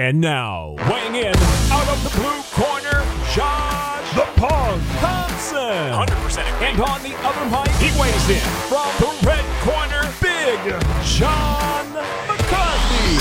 And now, weighing in out of the blue corner, Josh the Punk Thompson. 100% And on the other mic, he weighs in from the red corner, Big John McCarthy.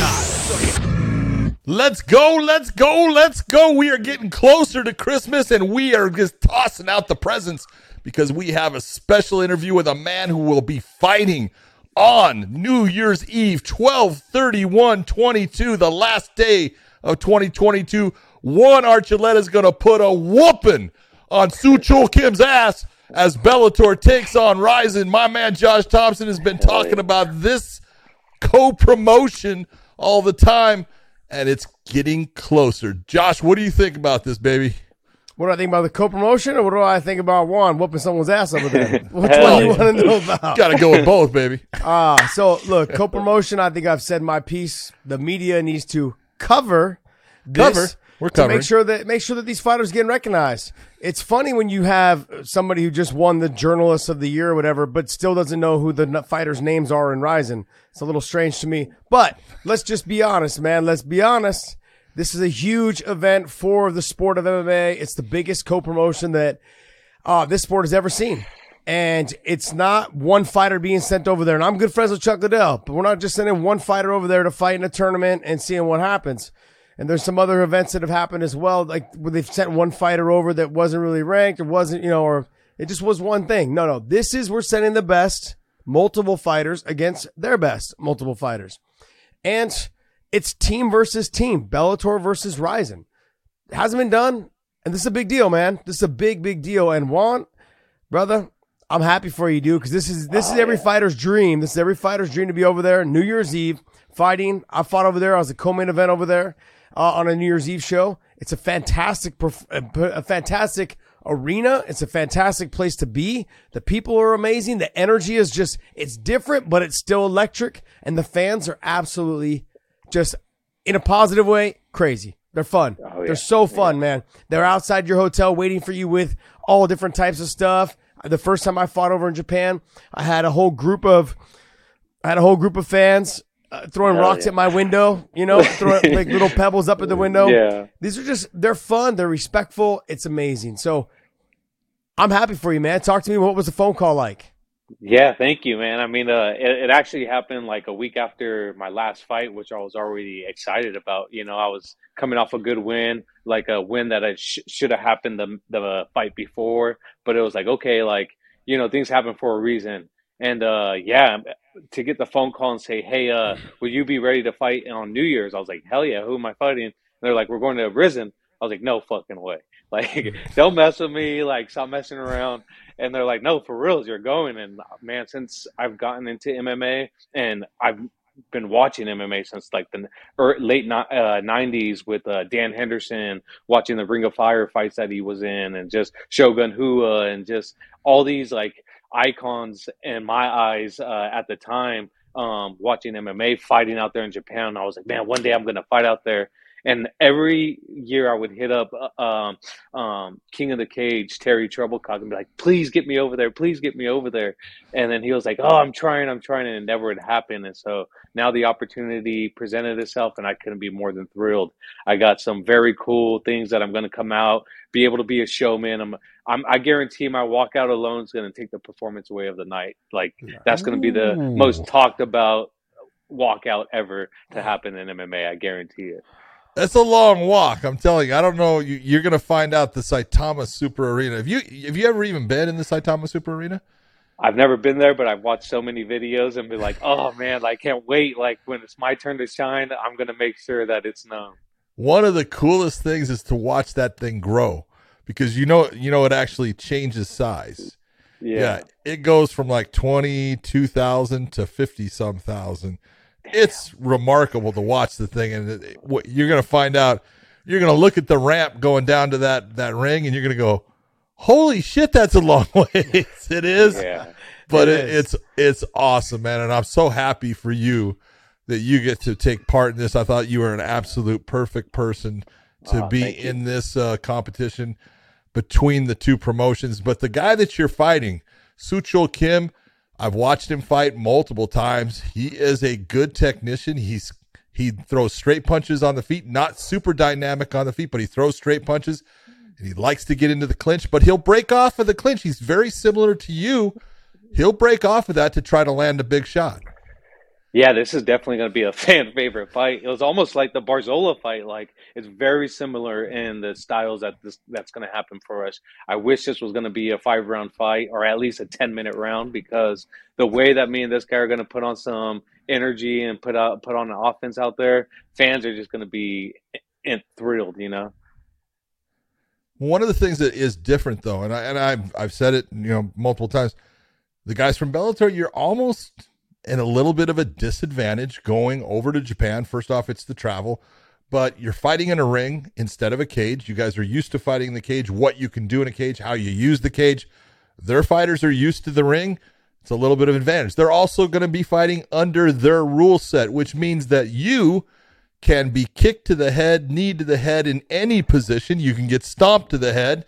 Let's go, let's go, let's go. We are getting closer to Christmas and we are just tossing out the presents because we have a special interview with a man who will be fighting on New Year's Eve, 12 31 22, the last day of 2022. Juan Archuleta is going to put a whooping on Soo Chul Kim's ass as Bellator takes on Rizin. My man Josh Thompson has been talking about this co promotion all the time, and it's getting closer. Josh, what do you think about this, baby? What do I think about the co-promotion, or what do I think about Juan whooping someone's ass over there? Which Hell one do you want to know about? Got to go with both, baby. Ah, so look, co-promotion. I think I've said my piece. The media needs to cover this Cover. We're to make sure that make sure that these fighters getting recognized. It's funny when you have somebody who just won the Journalist of the Year or whatever, but still doesn't know who the fighters' names are in Rizin. It's a little strange to me. But let's just be honest, man. Let's be honest. This is a huge event for the sport of MMA. It's the biggest co-promotion that uh, this sport has ever seen. And it's not one fighter being sent over there. And I'm good friends with Chuck Liddell, but we're not just sending one fighter over there to fight in a tournament and seeing what happens. And there's some other events that have happened as well, like where they've sent one fighter over that wasn't really ranked or wasn't, you know, or it just was one thing. No, no, this is we're sending the best multiple fighters against their best multiple fighters. And it's team versus team, Bellator versus Rizin. It hasn't been done. And this is a big deal, man. This is a big, big deal. And Juan, brother, I'm happy for you, dude, because this is this is every fighter's dream. This is every fighter's dream to be over there New Year's Eve fighting. I fought over there. I was a co-main event over there uh, on a New Year's Eve show. It's a fantastic, a a fantastic arena. It's a fantastic place to be. The people are amazing. The energy is just it's different, but it's still electric, and the fans are absolutely just in a positive way crazy. They're fun. Oh, yeah. They're so fun, man. They're outside your hotel waiting for you with all different types of stuff. The first time I fought over in Japan, I had a whole group of, I had a whole group of fans uh, throwing Hell rocks yeah. at my window. You know, throwing like little pebbles up at the window. Yeah. These are just they're fun. They're respectful. It's amazing. So, I'm happy for you, man. Talk to me. What was the phone call like? Yeah, thank you, man. I mean, uh, it, it actually happened like a week after my last fight, which I was already excited about. You know, I was coming off a good win, like a win that I sh- should have happened the the fight before, but it was like, okay, like you know, things happen for a reason. And uh, yeah, to get the phone call and say, hey, uh, will you be ready to fight on New Year's? I was like, hell yeah, who am I fighting? And they're like, we're going to Rizin. I was like, no fucking way. Like, don't mess with me. Like, stop messing around. And they're like, no, for reals, you're going. And man, since I've gotten into MMA and I've been watching MMA since like the er, late uh, 90s with uh, Dan Henderson, watching the Ring of Fire fights that he was in, and just Shogun Rua, and just all these like icons in my eyes uh, at the time. Um, watching MMA fighting out there in Japan, I was like, man, one day I'm gonna fight out there. And every year I would hit up uh, um, um, King of the Cage, Terry Trebilcock, and be like, please get me over there, please get me over there. And then he was like, oh, I'm trying, I'm trying, and it never would happen. And so now the opportunity presented itself, and I couldn't be more than thrilled. I got some very cool things that I'm going to come out, be able to be a showman. I'm, I'm I guarantee my walkout alone is going to take the performance away of the night. Like that's going to be the most talked about walkout ever to happen in MMA. I guarantee it. That's a long walk. I'm telling you. I don't know. You, you're going to find out the Saitama Super Arena. Have you have you ever even been in the Saitama Super Arena? I've never been there, but I've watched so many videos and be like, oh man, I can't wait. Like when it's my turn to shine, I'm gonna make sure that it's known. One of the coolest things is to watch that thing grow because you know you know it actually changes size. Yeah. it goes from like twenty two thousand to fifty some thousand. It's remarkable to watch the thing, and it, what you're going to find out. You're going to look at the ramp going down to that that ring, and you're going to go, "Holy shit, that's a long way." it is, Yeah. but It it, is. it's it's awesome, man, and I'm so happy for you that you get to take part in this. I thought you were an absolute perfect person to Aw, be thank you. in this uh, competition between the two promotions. But the guy that you're fighting, Suchul Kim, I've watched him fight multiple times. He is a good technician. He's He throws straight punches on the feet, not super dynamic on the feet, but he throws straight punches. And he likes to get into the clinch, but he'll break off of the clinch. He's very similar to you. He'll break off of that to try to land a big shot. Yeah, this is definitely going to be a fan favorite fight. It was almost like the Barzola fight. Like it's very similar in the styles that this that's going to happen for us. I wish this was going to be a five round fight or at least a ten minute round because the way that me and this guy are going to put on some energy and put out put on an offense out there, fans are just going to be thrilled. You know. One of the things that is different though, and I and I've I've said it you know multiple times, the guys from Bellator, you're almost in a little bit of a disadvantage going over to Japan. First off, it's the travel, but you're fighting in a ring instead of a cage. You guys are used to fighting in the cage, what you can do in a cage, how you use the cage. Their fighters are used to the ring. It's a little bit of advantage. They're also going to be fighting under their rule set, which means that you can be kicked to the head, knee to the head in any position. You can get stomped to the head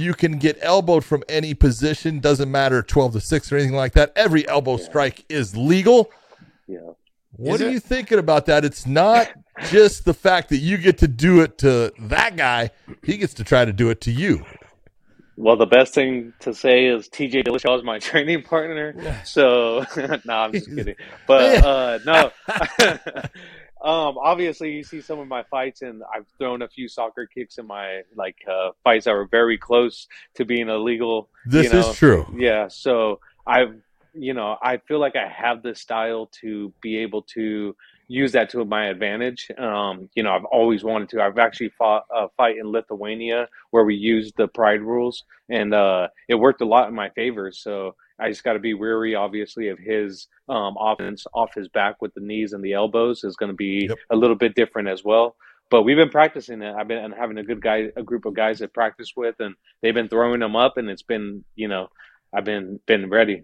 you can get elbowed from any position. Doesn't matter 12 to 6 or anything like that. Every elbow yeah. strike is legal. Yeah. What is are it? you thinking about that? It's not just the fact that you get to do it to that guy, he gets to try to do it to you. Well, the best thing to say is TJ Dillashaw is my training partner. So, no, nah, I'm just kidding. But uh, no, Um, obviously, you see some of my fights, and I've thrown a few soccer kicks in my like uh, fights that were very close to being illegal. This you know? is true. Yeah, so I've you know I feel like I have the style to be able to use that to my advantage. Um, you know, I've always wanted to. I've actually fought a fight in Lithuania where we used the pride rules, and uh, it worked a lot in my favor. So I just got to be weary, obviously, of his um, offense off his back with the knees and the elbows is going to be yep. a little bit different as well. But we've been practicing it. I've been having a good guy, a group of guys that practice with, and they've been throwing them up, and it's been, you know, I've been been ready.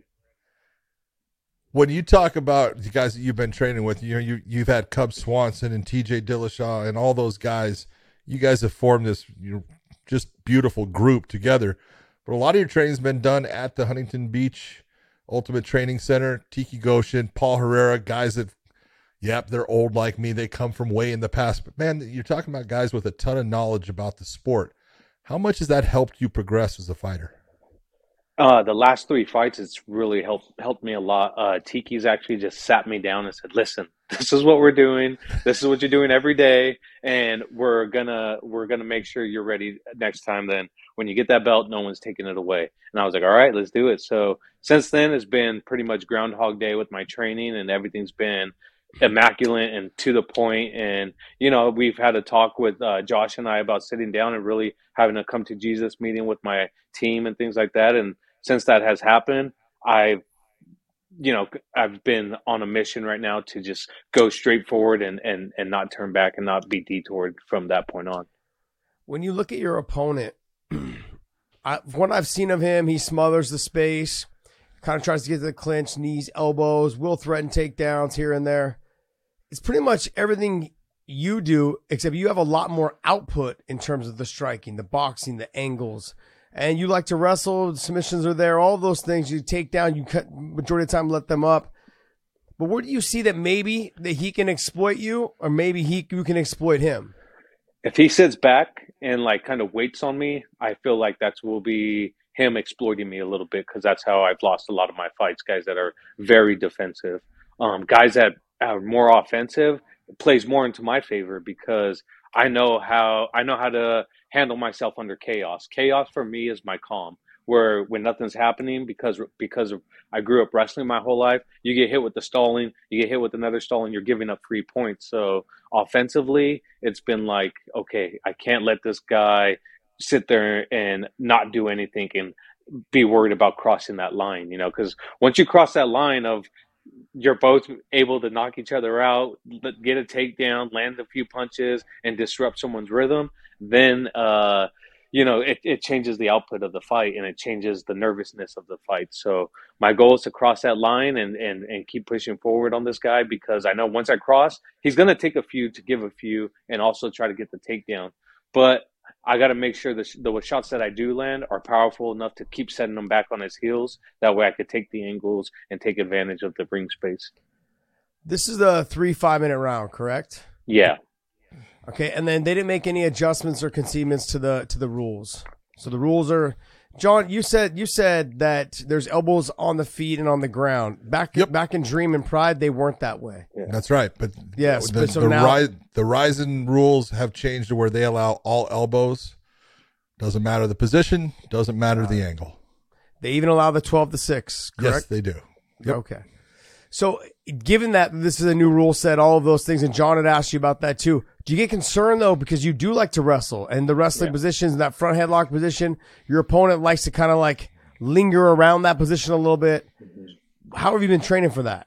When you talk about the guys that you've been training with, you know, you you've had Cub Swanson and T.J. Dillashaw and all those guys. You guys have formed this you just beautiful group together but a lot of your training's been done at the Huntington Beach Ultimate Training Center, Tiki Ghosn, Paul Herrera, guys that, yep, they're old like me. They come from way in the past. But man, you're talking about guys with a ton of knowledge about the sport. How much has that helped you progress as a fighter? Uh, the last three fights, it's really helped helped me a lot. Uh, Tiki's actually just sat me down and said, "Listen, this is what we're doing. This is what you're doing every day, and we're gonna we're gonna make sure you're ready next time. Then when you get that belt, no one's taking it away." And I was like, "All right, let's do it." So since then, it's been pretty much Groundhog Day with my training, and everything's been immaculate and to the point. And you know, we've had a talk with uh, Josh and I about sitting down and really having a come to Jesus meeting with my team and things like that, and since that has happened, I've you know I've been on a mission right now to just go straight forward and and and not turn back and not be detoured from that point on. When you look at your opponent, I, what I've seen of him, he smothers the space, kind of tries to get to the clinch, knees, elbows, will threaten takedowns here and there. It's pretty much everything you do, except you have a lot more output in terms of the striking, the boxing, the angles and you like to wrestle, submissions are there, all those things you take down, you cut majority of the time let them up. But where do you see that maybe that he can exploit you, or maybe he you can exploit him? If he sits back and like kind of waits on me, I feel like that will be him exploiting me a little bit because that's how I've lost a lot of my fights. Guys that are very defensive, um, guys that are more offensive plays more into my favor because I know how I know how to handle myself under chaos. Chaos for me is my calm. Where when nothing's happening because because of, I grew up wrestling my whole life, you get hit with the stalling, you get hit with another stalling, you're giving up free points. So offensively, it's been like, okay, I can't let this guy sit there and not do anything and be worried about crossing that line, you know, because once you cross that line of you're both able to knock each other out, get a takedown, land a few punches, and disrupt someone's rhythm, then uh, you know it, it changes the output of the fight and it changes the nervousness of the fight. So my goal is to cross that line and and and keep pushing forward on this guy because I know once I cross, he's going to take a few to give a few and also try to get the takedown. But I got to make sure the, the shots that I do land are powerful enough to keep setting them back on his heels. That way, I could take the angles and take advantage of the ring space. This is the three five minute round, correct? Yeah. Okay, and then they didn't make any adjustments or concedements to the to the rules. So the rules are John, you said you said that there's elbows on the feet and on the ground. Back Yep. back in Dream and Pride, they weren't that way. That's right. But Yes, the, but so the, now- ri- the Rizin rules have changed to where they allow all elbows. Doesn't matter the position, doesn't matter the uh, angle. They even allow the twelve to six. Yes, Correct. they do. Yep. Okay. So, given that this is a new rule set, all of those things, and John had asked you about that too. Do you get concerned though because you do like to wrestle and the wrestling positions in that front headlock position, your opponent likes to kind of like linger around that position a little bit. How have you been training for that?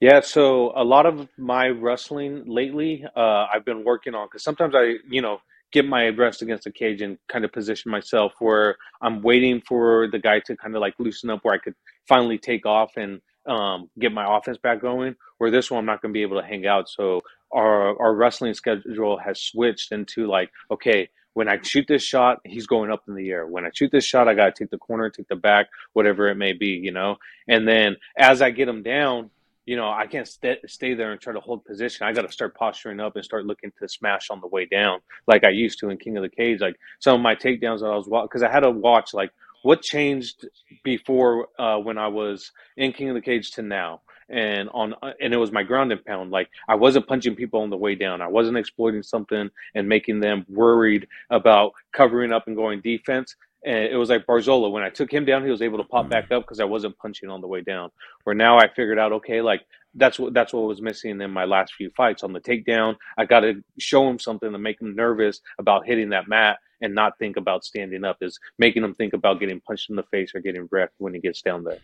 Yeah, so a lot of my wrestling lately, uh, I've been working on because sometimes I, you know, get my rest against the cage and kind of position myself where I'm waiting for the guy to kind of like loosen up where I could finally take off and um, get my offense back going. Where this one, I'm not going to be able to hang out. So our our wrestling schedule has switched into like, okay, when I shoot this shot, he's going up in the air. When I shoot this shot, I got to take the corner, take the back, whatever it may be, you know. And then as I get him down, you know, I can't st- stay there and try to hold position. I got to start posturing up and start looking to smash on the way down, like I used to in King of the Cage. Like some of my takedowns that I was watching, because I had to watch like what changed before uh, when I was in King of the Cage to now, and on and it was my ground and pound. Like I wasn't punching people on the way down. I wasn't exploiting something and making them worried about covering up and going defense. And it was like Barzola. When I took him down, he was able to pop back up because I wasn't punching on the way down. Where now I figured out, okay, like that's what that's what was missing in my last few fights on the takedown. I got to show him something to make him nervous about hitting that mat and not think about standing up. Is making them think about getting punched in the face or getting wrecked when he gets down there.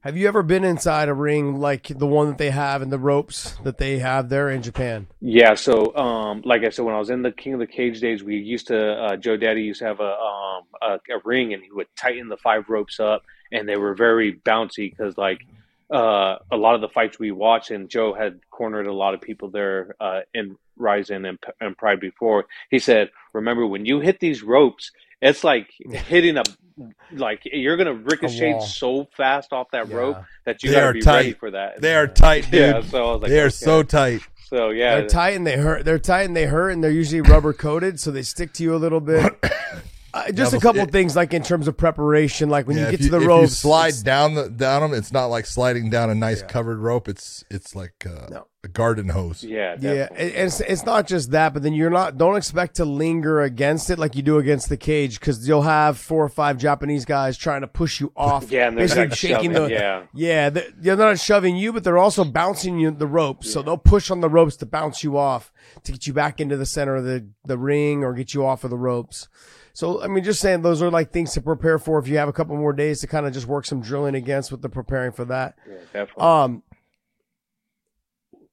Have you ever been inside a ring like the one that they have and the ropes that they have there in Japan? Yeah, so um, like I said, when I was in the King of the Cage days, we used to uh, Joe Daddy used to have a, um, a a ring, and he would tighten the five ropes up, and they were very bouncy because like uh, a lot of the fights we watched, and Joe had cornered a lot of people there uh, in Rizin and, and Pride before. He said, "Remember when you hit these ropes, it's like hitting a like you're gonna ricochet so fast off that Yeah. rope that you They gotta are be tight. ready for that." They are tight, dude. Yeah, so I was like, they are okay. so tight. So yeah, They're tight and they hurt. They're tight and they hurt, and they're usually rubber coated, so they stick to you a little bit. Uh, just Yeah, a couple it- things, like in terms of preparation, like when Yeah, you if get to the if you slide down the down them, it's not like sliding down a nice covered rope. It's it's like uh, No. a garden hose. yeah, Yeah, definitely. and it's, it's not just that, but then you're not. Don't expect to linger against it like you do against the cage, because you'll have four or five Japanese guys trying to push you off. Yeah, and they're basically like shaking shoving, the. yeah. yeah, they're, they're not shoving you, but they're also bouncing you the ropes. So they'll push on the ropes to bounce you off to get you back into the center of the the ring or get you off of the ropes. So I mean, just saying those are like things to prepare for if you have a couple more days to kind of just work some drilling against with the preparing for that. Yeah, definitely. Um,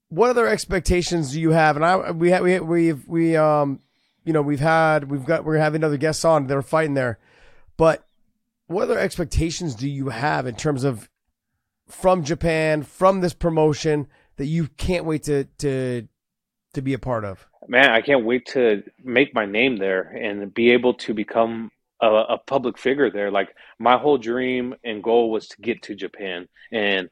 what other expectations do you have? And I we we we've we um you know we've had we've got we're having other guests on that are fighting there, but what other expectations do you have in terms of from Japan from this promotion that you can't wait to to to be a part of? Man, I can't wait to make my name there and be able to become a, a public figure there. Like my whole dream and goal was to get to Japan, and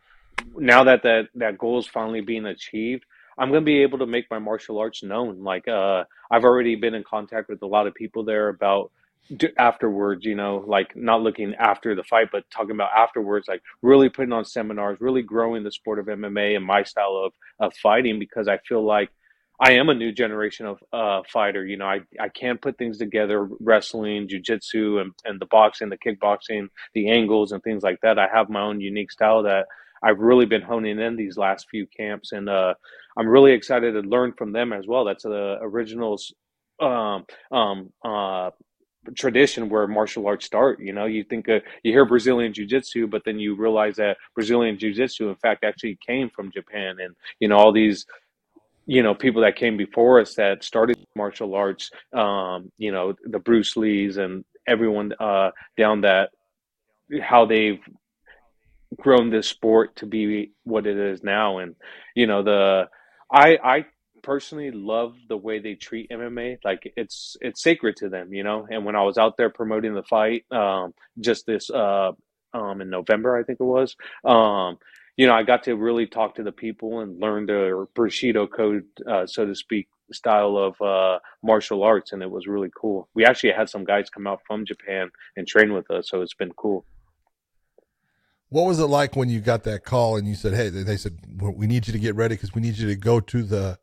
now that that that goal is finally being achieved, I'm gonna be able to make my martial arts known. Like uh, I've already been in contact with a lot of people there about afterwards. You know, like not looking after the fight, but talking about afterwards. Like really putting on seminars, really growing the sport of MMA and my style of of fighting because I feel like. I am a new generation of uh, fighter. You know, I, I can put things together, wrestling, jujitsu, and, and the boxing, the kickboxing, the angles, and things like that. I have my own unique style that I've really been honing in these last few camps, and uh, I'm really excited to learn from them as well. That's the originals um, um, uh, tradition where martial arts start. You know, you think uh, you hear Brazilian jiu-jitsu, but then you realize that Brazilian jiu-jitsu, in fact, actually came from Japan, and you know all these you know people that came before us that started martial arts um you know the bruce lees and everyone uh down that how they've grown this sport to be what it is now. And you know the i i personally love the way they treat mma like it's it's sacred to them you know? And when i was out there promoting the fight um just this uh um in november i think it was um you know, I got to really talk to the people and learn the Bushido code, uh, so to speak, style of uh, martial arts, and it was really cool. We actually had some guys come out from Japan and train with us, so it's been cool. What was it like when you got that call and you said, "Hey," they said, "We need you to get ready because we need you to go to the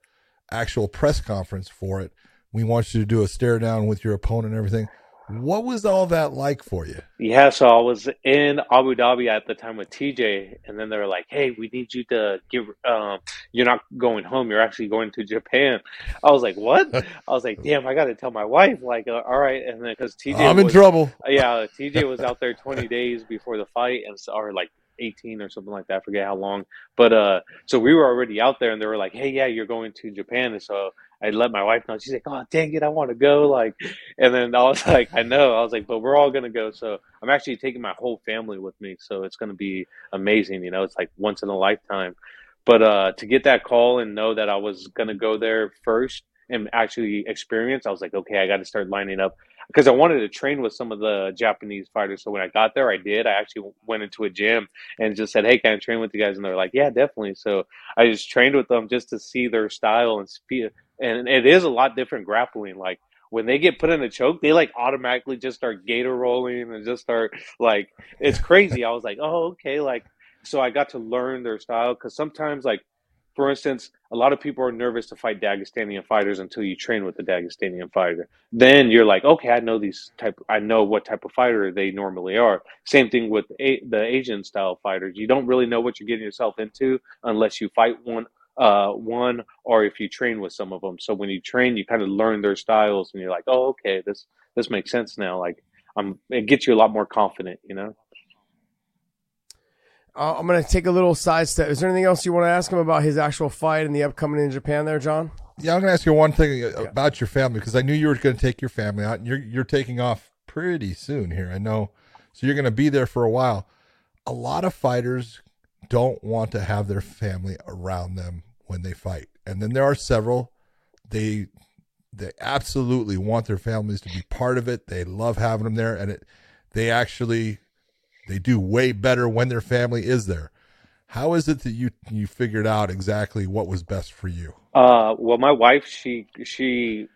actual press conference for it. We want you to do a stare down with your opponent and everything." What was all that like for you? Yeah, so I was in Abu Dhabi at the time with TJ, and then they were like, "Hey, we need you to give. Um, you're not going home. You're actually going to Japan." I was like, "What?" I was like, "Damn, I got to tell my wife." Like, uh, all right, and then because TJ, I'm in trouble. Yeah, TJ was out there 20 days before the fight, and or like 18 or something like that. I forget how long, but uh, so we were already out there, and they were like, "Hey, yeah, you're going to Japan," and so I let my wife know. She's like, "Oh, dang it, I want to go!" Like, and then I was like, "I know." I was like, "But we're all gonna go." So I'm actually taking my whole family with me. So it's gonna be amazing. You know, it's like once in a lifetime. But uh, to get that call and know that I was gonna go there first and actually experience, I was like, okay, I got to start lining up because I wanted to train with some of the Japanese fighters. So when I got there, I did. I actually went into a gym and just said, "Hey, can I train with you guys?" And they're like, "Yeah, definitely." So I just trained with them just to see their style and speed and it is a lot different grappling. Like when they get put in a choke, they like automatically just start gator rolling and just start like it's crazy. I was like, oh okay, like so I got to learn their style because sometimes like for instance, a lot of people are nervous to fight Dagestani fighters until you train with the Dagestani fighter. Then you're like, okay, I know these type, I know what type of fighter they normally are. Same thing with a, the Asian style fighters. You don't really know what you're getting yourself into unless you fight one uh, one or if you train with some of them. So when you train, you kind of learn their styles, and you're like, oh, okay, this this makes sense now. Like I'm, it gets you a lot more confident, you know. Uh, I'm going to take a little sidestep. Is there anything else you want to ask him about his actual fight and the upcoming in Japan, there, John? Yeah, I'm going to ask you one thing about your family because I knew you were going to take your family out, and you're you're taking off pretty soon here. I know, so you're going to be there for a while. A lot of fighters don't want to have their family around them when they fight. And then there are several they they absolutely want their families to be part of it. They love having them there and it they actually they do way better when their family is there. How is it that you you figured out exactly what was best for you? Uh well my wife she she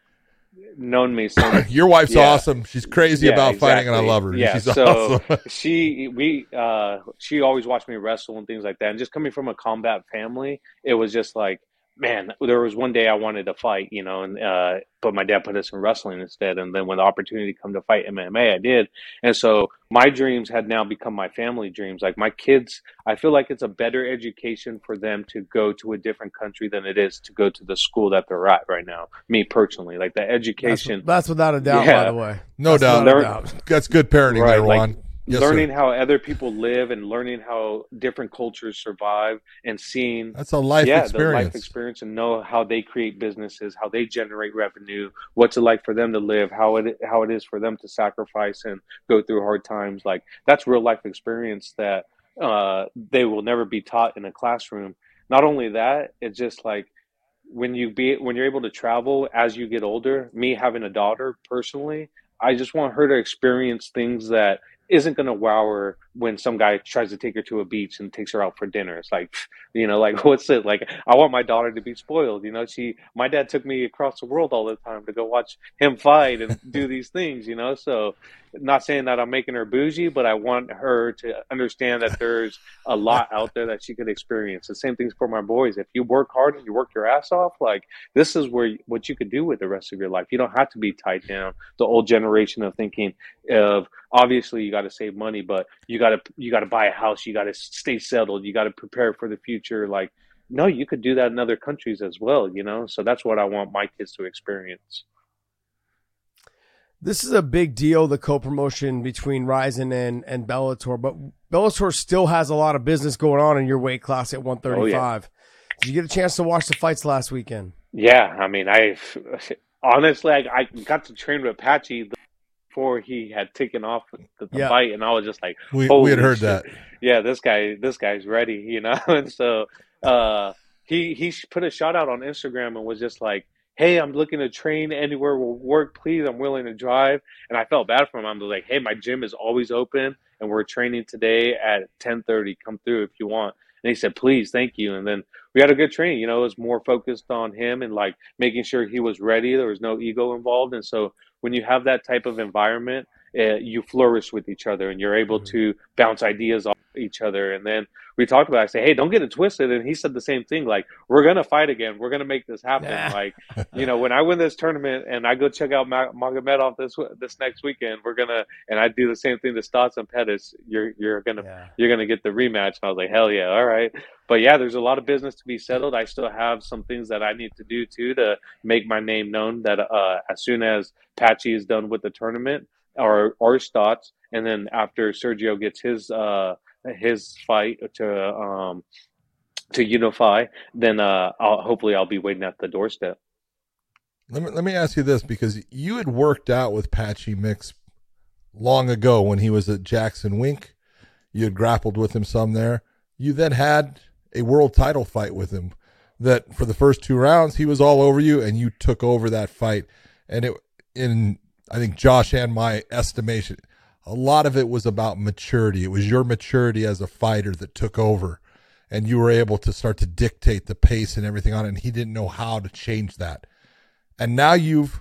known me so your wife's yeah. awesome she's crazy yeah, about exactly. fighting and i love her yeah she's so awesome. she we uh she always watched me wrestle and things like that and just coming from a combat family it was just like man, there was one day I wanted to fight, you know, and uh, but my dad put us in wrestling instead. And then when the opportunity come to fight MMA, I did. And so my dreams had now become my family dreams. Like my kids, I feel like it's a better education for them to go to a different country than it is to go to the school that they're at right now. Me personally, like the education. That's, that's without a doubt, yeah, by the way. No doubt. doubt. That's good parenting right, there, Juan. Like, yes, learning sir. how other people live and learning how different cultures survive and seeing that's a life yeah, experience. life experience and know how they create businesses, how they generate revenue, what's it like for them to live, how it how it is for them to sacrifice and go through hard times. Like that's real life experience that uh, they will never be taught in a classroom. Not only that, it's just like when you be when you're able to travel as you get older. Me having a daughter personally, I just want her to experience things that isn't going to wow her when some guy tries to take her to a beach and takes her out for dinner. It's like, you know, like what's it like? I want my daughter to be spoiled. You know, she, my dad took me across the world all the time to go watch him fight and do these things. You know, so not saying that I'm making her bougie, but I want her to understand that there's a lot out there that she could experience. The same things for my boys. If you work hard and you work your ass off, like this is where what you could do with the rest of your life. You don't have to be tied down. The old generation of thinking of obviously you got to save money, but you got to you got to buy a house, you got to stay settled, you got to prepare for the future. Like no, you could do that in other countries as well. You know, so that's what I want my kids to experience. This is a big deal, the co-promotion between Rizin and, and Bellator, but Bellator still has a lot of business going on in your weight class at 135. Oh, yeah. Did you get a chance to watch the fights last weekend? Yeah, I mean, I honestly, I, I got to train with Patchy before he had taken off the, the yeah. fight, and I was just like, we, we had heard shit. that. Yeah, this guy, this guy's ready, you know. and so uh, he he put a shout out on Instagram and was just like, hey, I'm looking to train anywhere will work, please. I'm willing to drive. And I felt bad for him. I'm like, hey, my gym is always open and we're training today at 1030. Come through if you want. And he said, please, thank you. And then we had a good training. You know, it was more focused on him and like making sure he was ready. There was no ego involved. And so when you have that type of environment, uh, you flourish with each other and you're able mm-hmm. to bounce ideas off each other. And then we talked about, it. I say, hey, don't get it twisted. And he said the same thing, like, we're going to fight again. We're going to make this happen. Nah. Like, you know, when I win this tournament and I go check out Magomedov this this next weekend, we're going to, and I do the same thing to Stots and Pettis, you're, you're going to, yeah. you're going to get the rematch. And I was like, hell yeah. All right. But yeah, there's a lot of business to be settled. I still have some things that I need to do too to make my name known that uh, as soon as Patchy is done with the tournament, or or Stots, and then after Sergio gets his uh, his fight to um, to unify, then uh, I'll, hopefully I'll be waiting at the doorstep. Let me let me ask you this because you had worked out with Patchy Mix long ago when he was at Jackson Wink. You had grappled with him some there. You then had a world title fight with him. That for the first two rounds he was all over you, and you took over that fight. And it in I think Josh and my estimation, a lot of it was about maturity. It was your maturity as a fighter that took over, and you were able to start to dictate the pace and everything on it. And he didn't know how to change that. And now you've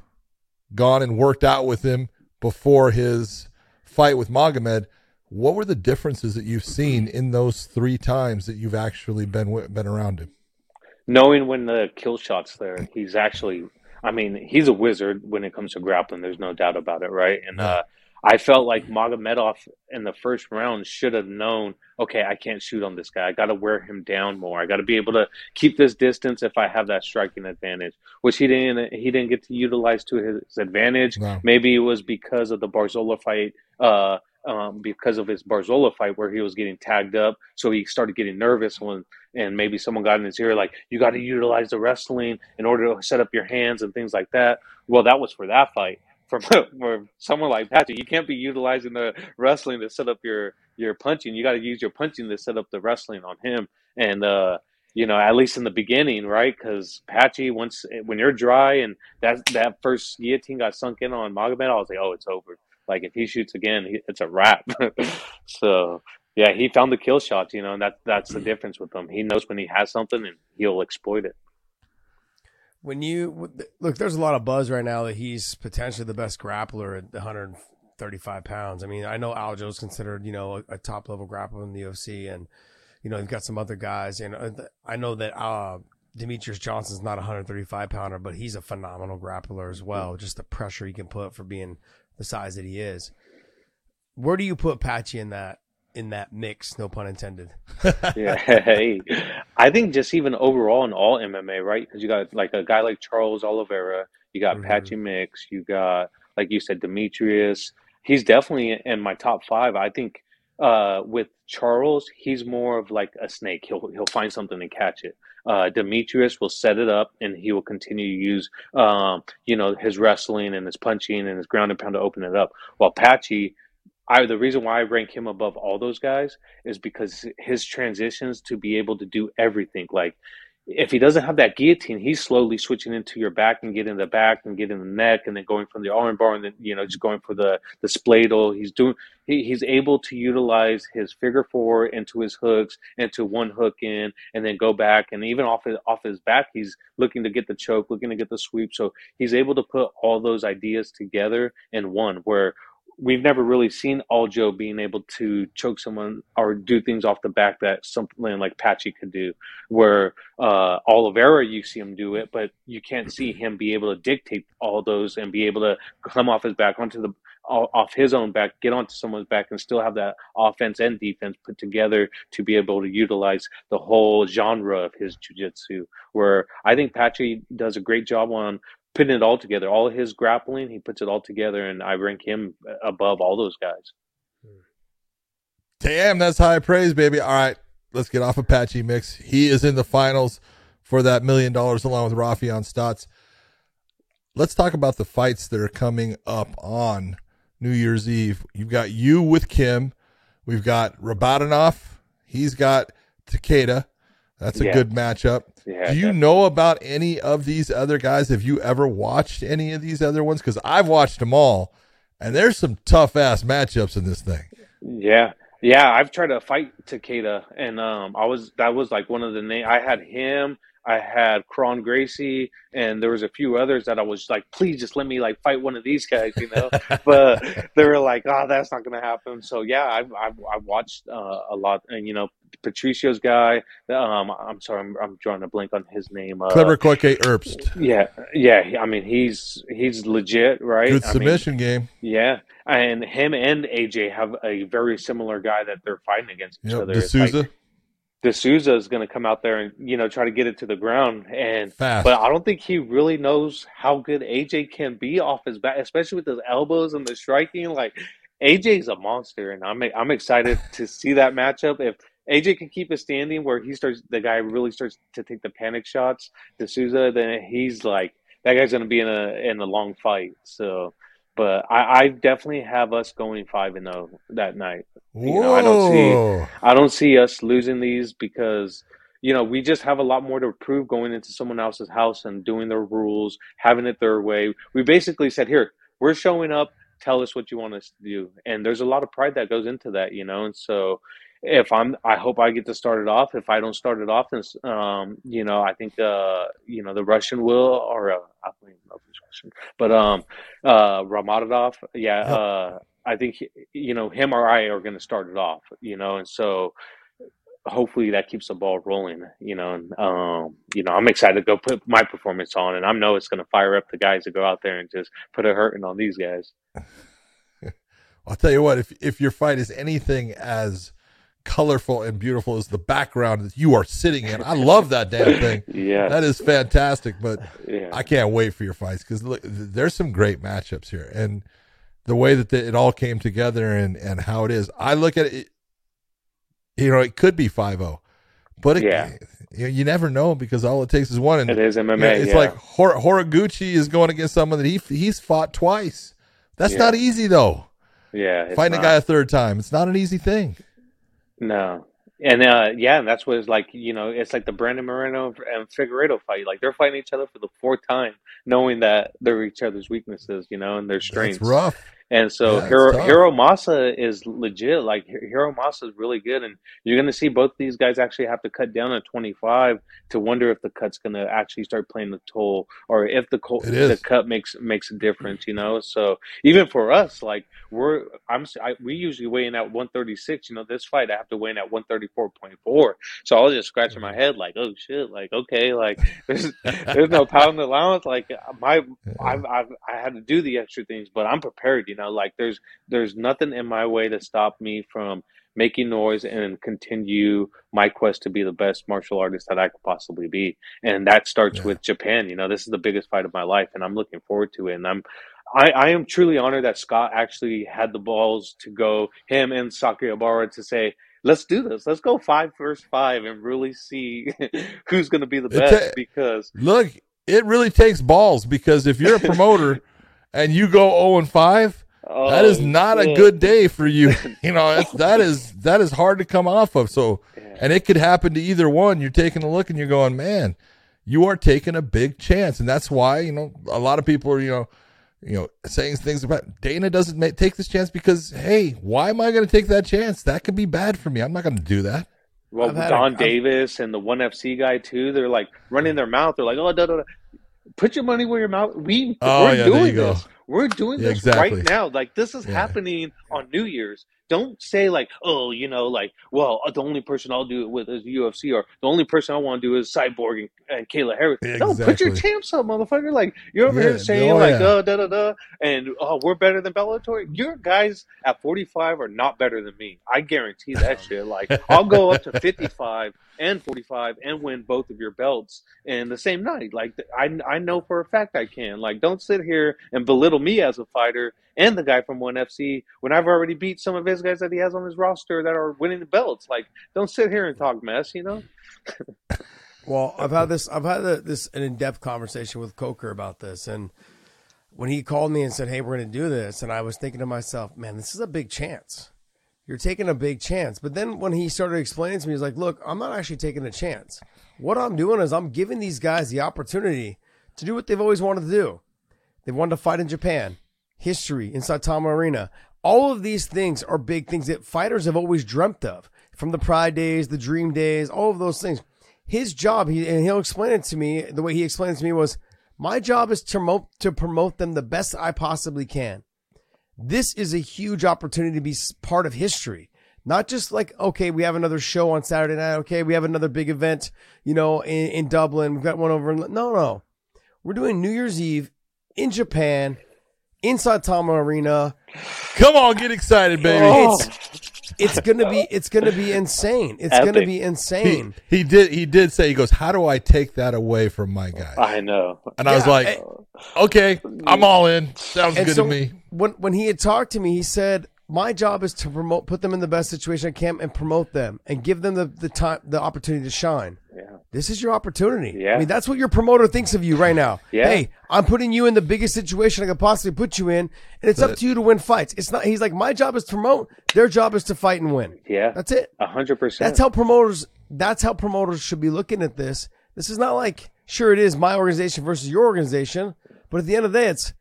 gone and worked out with him before his fight with Magomed. What were the differences that you've seen in those three times that you've actually been been around him? Knowing when the kill shots there, he's actually I mean, he's a wizard when it comes to grappling. There's no doubt about it, right? And uh, I felt like Magomedov in the first round should have known, okay, I can't shoot on this guy. I got to wear him down more. I got to be able to keep this distance if I have that striking advantage, which he didn't. He didn't get to utilize to his advantage. No. Maybe it was because of the Barzola fight. Uh, um, because of his Barzola fight where he was getting tagged up. So he started getting nervous when, and maybe someone got in his ear, like, you got to utilize the wrestling in order to set up your hands and things like that. Well, that was for that fight. For, for someone like Patrick, you can't be utilizing the wrestling to set up your, your punching. You got to use your punching to set up the wrestling on him. And, uh, you know, at least in the beginning, right? Because Patchy, once when you're dry and that that first guillotine got sunk in on Magomed, I was like, oh, it's over. Like if he shoots again, he, it's a wrap. so yeah, he found the kill shots, you know, and that that's the difference with him. He knows when he has something and he'll exploit it. When you look, there's a lot of buzz right now that he's potentially the best grappler at 135 pounds. I mean, I know Aljo's considered, you know, a, a top level grappler in the UFC, and you know, you've got some other guys, and uh, I know that uh, Demetrious Johnson's not a 135 pounder, but he's a phenomenal grappler as well. Just the pressure he can put for being the size that he is. Where do you put Patchy in that in that mix? No pun intended. yeah, hey, I think just even overall in all MMA, right? Because you got like a guy like Charles Oliveira, you got mm-hmm. Patchy Mix, you got like you said Demetrious. He's definitely in my top five. I think uh, with Charles, he's more of like a snake. He'll he'll find something and catch it. Uh, Demetrious will set it up, and he will continue to use, um, you know, his wrestling and his punching and his ground and pound to open it up. While Patchy, I the reason why I rank him above all those guys is because his transitions to be able to do everything. Like if he doesn't have that guillotine, he's slowly switching into your back and getting the back and getting the neck and then going from the arm bar and then you know just going for the the spladle. He's doing he, he's able to utilize his figure four into his hooks into one hook in and then go back and even off his off his back he's looking to get the choke, looking to get the sweep. So he's able to put all those ideas together in one where we've never really seen Aljo being able to choke someone or do things off the back that something like Patchy could do. Where uh, Oliveira, you see him do it, but you can't see him be able to dictate all those and be able to come off his back onto the off his own back, get onto someone's back, and still have that offense and defense put together to be able to utilize the whole genre of his jiu-jitsu. Where I think Patchy does a great job on putting it all together. All his grappling, he puts it all together, and I rank him above all those guys. Damn, that's high praise, baby. All right, let's get off Patchy Mix. He is in the finals for that million dollars along with Raufeon Stots. Let's talk about the fights that are coming up on New Year's Eve. You've got you with Kim. We've got Rabadanov. He's got Takeda. That's a yeah. good matchup. Yeah, Do you know about any of these other guys? Have you ever watched any of these other ones? Because I've watched them all, and there's some tough ass matchups in this thing. Yeah, Yeah, I've tried to fight Takeda, and um, I was that was like one of the name. I had him, I had Kron Gracie, and there was a few others that I was like, please just let me like fight one of these guys, you know. but they were like, oh, that's not going to happen. So yeah, I've I've, I've watched uh, a lot, and you know, Patricio's guy. Um, I'm sorry, I'm, I'm drawing a blank on his name. Uh, Kleber Koike Erbst. Yeah, yeah. I mean, he's he's legit, right? Good I submission mean, game. Yeah, and him and AJ have a very similar guy that they're fighting against each Yep. other. D'Souza. Like, D'Souza is going to come out there and you know try to get it to the ground, and Fast. but I don't think he really knows how good AJ can be off his back, especially with his elbows and the striking. Like AJ's a monster, and I'm I'm excited to see that matchup. If AJ can keep it standing, where he starts, the guy really starts to take the panic shots. D'Souza, then he's like that guy's going to be in a in a long fight. So, but I, I definitely have us going five and zero that night. You know, I don't see- I don't see us losing these because you know we just have a lot more to prove going into someone else's house and doing their rules, having it their way. We basically said, "Here, we're showing up. Tell us what you want us to do." And there's a lot of pride that goes into that, you know. And so, if I'm, I hope I get to start it off. If I don't start it off, then um, you know, I think uh, you know the Russian will, or uh, I don't even know if he's Russian, but um, uh, Ramadov, yeah, Yep. uh, I think you know him or I are going to start it off, you know, and so hopefully that keeps the ball rolling, you know, and um, you know, I'm excited to go put my performance on, and I know it's going to fire up the guys to go out there and just put a hurting on these guys. I'll tell you what, if if your fight is anything as colorful and beautiful as the background that you are sitting in, I love that damn thing. Yeah, That is fantastic, but yeah, I can't wait for your fights because look, there's some great matchups here, and the way that the, it all came together and and how it is. I look at it, you know, it could be 5-0, but it, Yeah. you, you never know because all it takes is one. And it is MMA. yeah, it's yeah. like Hor- Horiguchi is going against someone that he he's fought twice. That's not easy though. yeah, Fighting not- a guy a third time, it's not an easy thing. No. And uh, yeah, and that's what it's like. You know, it's like the Brandon Moreno and Figueiredo fight. Like they're fighting each other for the fourth time, knowing that they're each other's weaknesses. You know, and their strengths. That's rough. And so Yeah, Hiro, Hiromasa is legit. Like Hiromasa is really good, and you're going to see both these guys actually have to cut down at 25 to wonder if the cut's going to actually start playing the toll, or if the co- the cut makes makes a difference. You know, so even for us, like we're I'm I, we usually weigh in at 136. You know, this fight I have to weigh in at 134.4. So I was just scratching my head, like, oh shit, like okay, like there's there's no pound allowance. Like uh, my I've, I've I had to do the extra things, but I'm prepared. You know, like there's there's nothing in my way to stop me from making noise and continue my quest to be the best martial artist that I could possibly be. And that starts Yeah. with Japan. You know, this is the biggest fight of my life, and I'm looking forward to it. And I'm I, I am truly honored that Scott actually had the balls to go him and Sakakibara to say. Let's do this. Let's go five versus five and really see who's going to be the best. ta- because Look, it really takes balls because if you're a promoter and you go 0 and 5, that is oh, not a good day for you. You know, it's, that is that is hard to come off of. So, Yeah. and it could happen to either one. You're taking a look and you're going, man, you are taking a big chance, and that's why you know a lot of people are you know you know saying things about Dana doesn't make, take this chance because hey, why am I going to take that chance? That could be bad for me. I'm not going to do that. Well, I've had Don a- I've- Davis and the One FC guy too. They're like running their mouth. They're like, "Oh, da, da, da. put your money where your mouth." We Oh, we're yeah, there doing you go. We're doing this exactly. right now. Like this is Yeah. happening on New Year's. Don't say like, "Oh, you know, like, well, uh, the only person I'll do it with is UFC," or "The only person I want to do is Cyborg and, and Kayla Harris." No, put your Exactly. champs up, motherfucker. Like you're over Yeah, here saying oh, like, yeah. "Oh, da da da," and "Oh, we're better than Bellator." Your guys at 45 are not better than me. I guarantee that shit. Like I'll go up to 55 and 45 and win both of your belts in the same night. Like I, I know for a fact I can. Like don't sit here and belittle me as a fighter and the guy from One FC when I've already beat some of his guys that he has on his roster that are winning the belts. Like don't sit here and talk mess. You know? Well, I've had this. I've had a, this an in depth conversation with Coker about this, and when he called me and said, "Hey, we're going to do this," and I was thinking to myself, "Man, this is a big chance. You're taking a big chance." But then when he started explaining to me, he's like, "Look, I'm not actually taking a chance. What I'm doing is I'm giving these guys the opportunity to do what they've always wanted to do. They wanted to fight in Japan, history in Saitama Arena. All of these things are big things that fighters have always dreamt of from the pride days, the dream days, all of those things. His job, he, and he'll explain it to me, the way he explained it to me was, my job is to promote, to promote them the best I possibly can. This is a huge opportunity to be part of history. Not just like, okay, we have another show on Saturday night. Okay, we have another big event, you know, in, in Dublin. We've got one over in, no, no. We're doing New Year's Eve in Japan, inside Tama Arena. Come on, get excited, baby. Oh. It's, it's gonna be it's gonna be insane. It's Epic. gonna be insane. He, he, did he did say he goes, How do I take that away from my guy? I know. And yeah, I was like, I, Okay, I'm all in. Sounds good so to me. When when he had talked to me, he said, my job is to promote, put them in the best situation I can, and promote them, and give them the, the time, the opportunity to shine. This is your opportunity. Yeah. I mean, that's what your promoter thinks of you right now. Yeah. Hey, I'm putting you in the biggest situation I could possibly put you in, and it's but, up to you to win fights. It's not. He's like, my job is to promote. Their job is to fight and win. Yeah. That's it. A hundred percent. That's how promoters. That's how promoters should be looking at this. This is not like, sure, it is my organization versus your organization, but at the end of the day, it's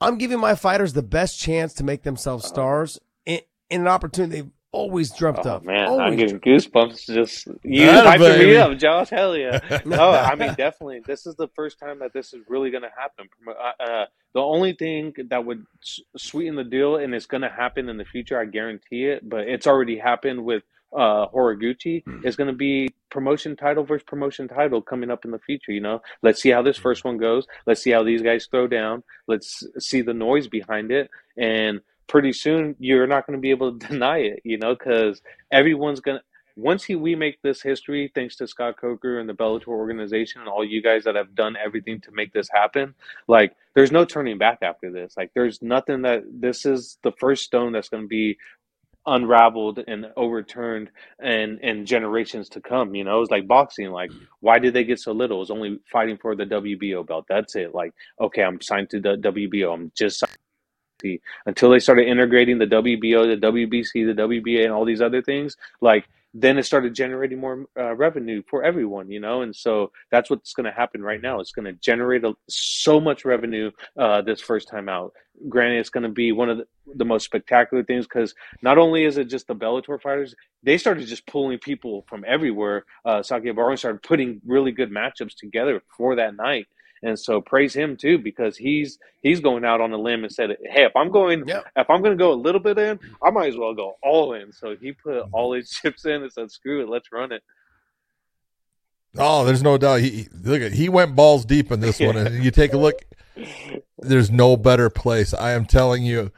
I'm giving my fighters the best chance to make themselves uh-huh. stars in an opportunity they've always dreamt oh, of. Man, always. I'm getting goosebumps just you hyping me up, Josh. Hell yeah! no, I mean definitely. This is the first time that this is really going to happen. Uh, uh, the only thing that would sweeten the deal, and it's going to happen in the future, I guarantee it. But it's already happened with uh Horiguchi mm. is going to be promotion title versus promotion title coming up in the future you know let's see how this first one goes let's see how these guys throw down let's see the noise behind it and pretty soon you're not going to be able to deny it, you know, because everyone's going to. Once he, we make this history, thanks to Scott Coker and the Bellator organization and all you guys that have done everything to make this happen, like there's no turning back after this. Like there's nothing that this is the first stone that's going to be unraveled and overturned and and generations to come you know it's like boxing like why did they get so little it's only fighting for the wbo belt that's it like okay i'm signed to the wbo i'm just until they started integrating the WBO, the WBC, the WBA, and all these other things. Like then it started generating more uh, revenue for everyone, you know, and so that's what's going to happen right now. It's going to generate a, so much revenue uh, this first time out. Granted, it's going to be one of the, the most spectacular things because not only is it just the Bellator fighters, they started just pulling people from everywhere. Uh, Sakakibara started putting really good matchups together for that night. And so praise him too because he's he's going out on a limb and said, "Hey, if I'm going if I'm going to go a little bit in, I might as well go all in." So he put mm-hmm. all his chips in and said, "Screw it, let's run it." Oh, there's no doubt. He look at he went balls deep in this one, and you take a look. There's no better place. I am telling you,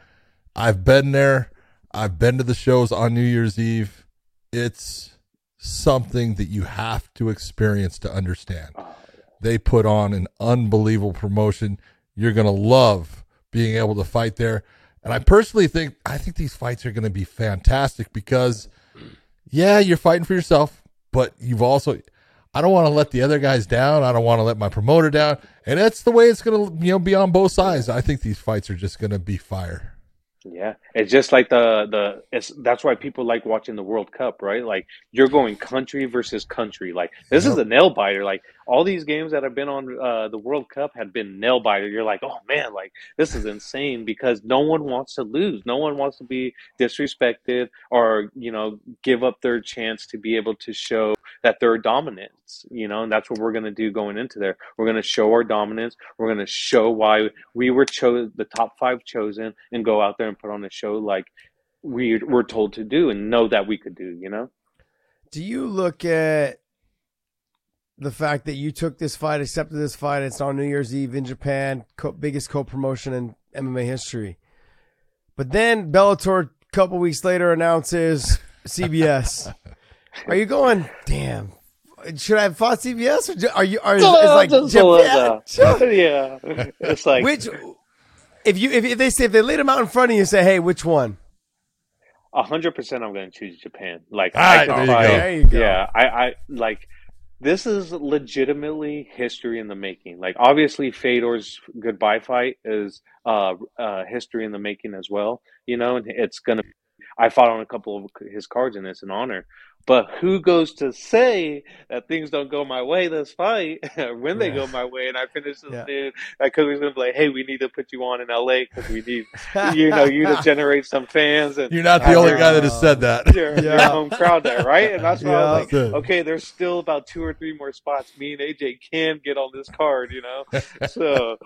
I've been there. I've been to the shows on New Year's Eve. It's something that you have to experience to understand. Oh, they put on an unbelievable promotion. You're going to love being able to fight there. And I personally think I think these fights are going to be fantastic because yeah, you're fighting for yourself, but you've also I don't want to let the other guys down. I don't want to let my promoter down. And that's the way it's going to you know be on both sides. I think these fights are just going to be fire. Yeah, it's just like the the it's that's why people like watching the World Cup, right? Like you're going country versus country. Like this yep. is a nail biter. Like all these games that have been on uh, the World Cup have been nail biter. You're like, oh man, like this is insane because no one wants to lose. No one wants to be disrespected or you know give up their chance to be able to show that they're dominant. You know, and that's what we're gonna do going into there. We're gonna show our dominance. We're gonna show why we were chose the top five chosen and go out there and put on a show like we were told to do and know that we could do. You know. Do you look at the fact that you took this fight, accepted this fight, it's on New Year's Eve in Japan, co- biggest co-promotion in MMA history. But then Bellator, a couple weeks later, announces CBS. are you going? Damn. Should I have fought CBS? Or are you? Are it's like Japan? yeah. It's like which. If you if, if they say if they laid them out in front of you, say, hey, which one? hundred percent, I'm going to choose Japan. Like, I can fight. Yeah, I, I like this is legitimately history in the making. Like obviously Fedor's goodbye fight is uh, uh, history in the making as well. You know, and it's gonna. I fought on a couple of his cards, and it's an honor. But who goes to say that things don't go my way this fight when they go my way and I finish this Yeah. dude? Cause he's gonna be like, hey, we need to put you on in LA because we need, you know, you to generate some fans and You're not the only guy that has said that. your, your Yeah. home crowd there, right? And that's why I was like, Yeah. okay, there's still about two or three more spots me and AJ can get on this card, you know. so,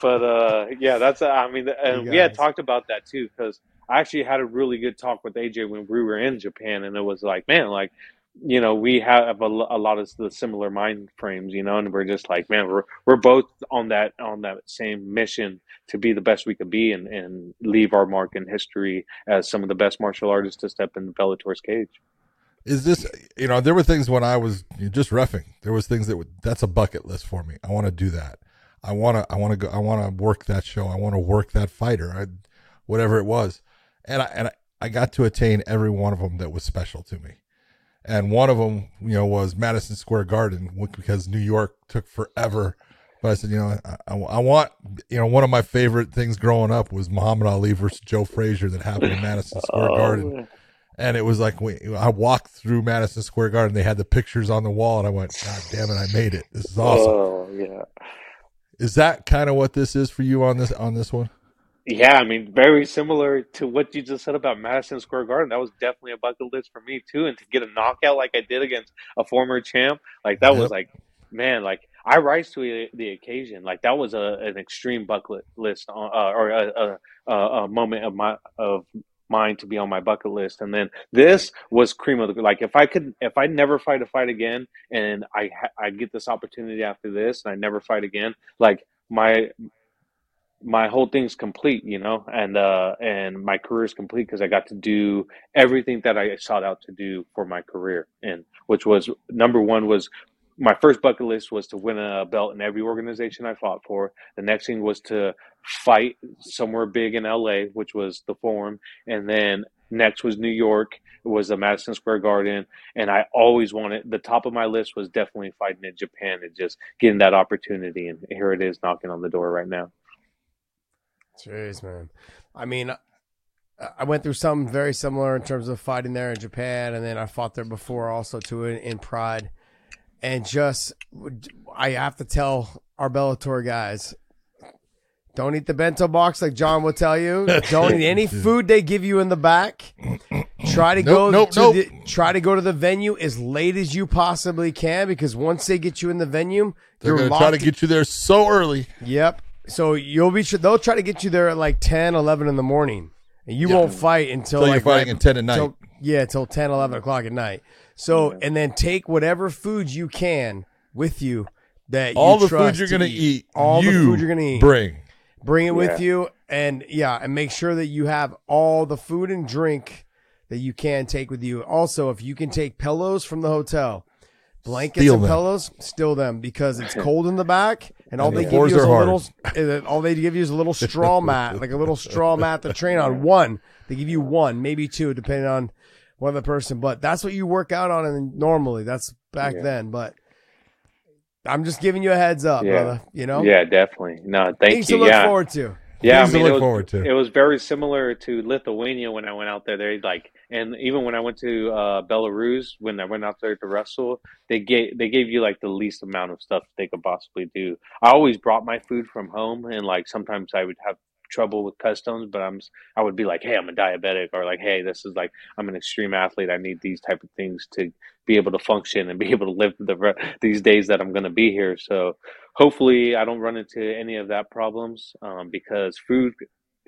but uh, yeah, that's I mean, and we had talked about that too because I actually had a really good talk with AJ when we were in Japan, and it was like, man, like. You know, we have a, a lot of the similar mind frames, you know, and we're just like, man, we're we're both on that on that same mission to be the best we could be and, and leave our mark in history as some of the best martial artists to step in the Bellator's cage. Is this you know there were things when I was just refing. There was things that would that's a bucket list for me. I want to do that. I want to I want to go I want to work that show. I want to work that fighter. I, whatever it was. And I and I, I got to attain every one of them that was special to me. And one of them, you know, was Madison Square Garden because New York took forever. But I said, you know, I, I, I want, you know, one of my favorite things growing up was Muhammad Ali versus Joe Frazier that happened in Madison Square oh, Garden. And it was like we, I walked through Madison Square Garden. They had the pictures on the wall, and I went, "God damn it, I made it! This is awesome." Oh yeah, Is that kind of what this is for you on this on this one? Yeah. I mean, very similar to what you just said about Madison Square Garden. That was definitely a bucket list for me too. And to get a knockout like I did against a former champ, like that Yep. was like, man, like I rise to the, the occasion. Like that was a an extreme bucket list on, uh, or a, a, a, a moment of my of mine to be on my bucket list. And then this was cream of the like. If I could, if I never fight a fight again, and I ha- I get this opportunity after this, and I never fight again, like my my whole thing's complete, you know, and uh, and my career is complete because I got to do everything that I sought out to do for my career, and which was number one was my first bucket list was to win a belt in every organization I fought for. The next thing was to fight somewhere big in LA, which was the Forum, and then next was New York. It was the Madison Square Garden, and I always wanted the top of my list was definitely fighting in Japan and just getting that opportunity, and here it is knocking on the door right now. Jeez, man. I mean, I- went through something very similar in terms of fighting there in Japan, and then I fought there before also too in, in Pride. And just, I have to tell our Bellator guys, don't eat the bento box like John will tell you. Don't eat any food they give you in the back. Try to go Nope, nope, to nope. the try to go to the venue as late as you possibly can because once they get you in the venue, They're going to try to get you there so early. Yep. So you'll be they'll try to get you there at like 10, 11 in the morning. And you Yeah. won't fight until Until you're fighting right- at 10 at night. till- yeah, till 10, 11 o'clock at night. So and then take whatever food you can with you that All you the food you're to going to eat, All you the food you're gonna eat. Bring. Bring it with you and yeah, and make sure that you have all the food and drink that you can take with you. Also, if you can take pillows from the hotel, blankets Steal and them. pillows, still them because it's cold in the back, and all And they the give you is a hard. little. All they give you is a little straw mat, like a little straw mat to train on. One, they give you one, maybe two, depending on what other person. But that's what you work out on, and normally that's back Yeah. then. But I'm just giving you a heads up, Yeah. brother. You know, Yeah, definitely. No, thank things you. to look yeah, forward to. Yeah. I Things to mean, look it was, forward to. It was very similar to Lithuania when I went out there. They like, and even when I went to uh, Belarus, when I went out there to wrestle, they gave they gave you like the least amount of stuff they could possibly do. I always brought my food from home, and like sometimes I would have trouble with customs, but I'm I would be like, hey, I'm a diabetic, or like, hey, this is like I'm an extreme athlete. I need these type of things to be able to function and be able to live the these days that I'm going to be here. So hopefully, I don't run into any of that problems um, because food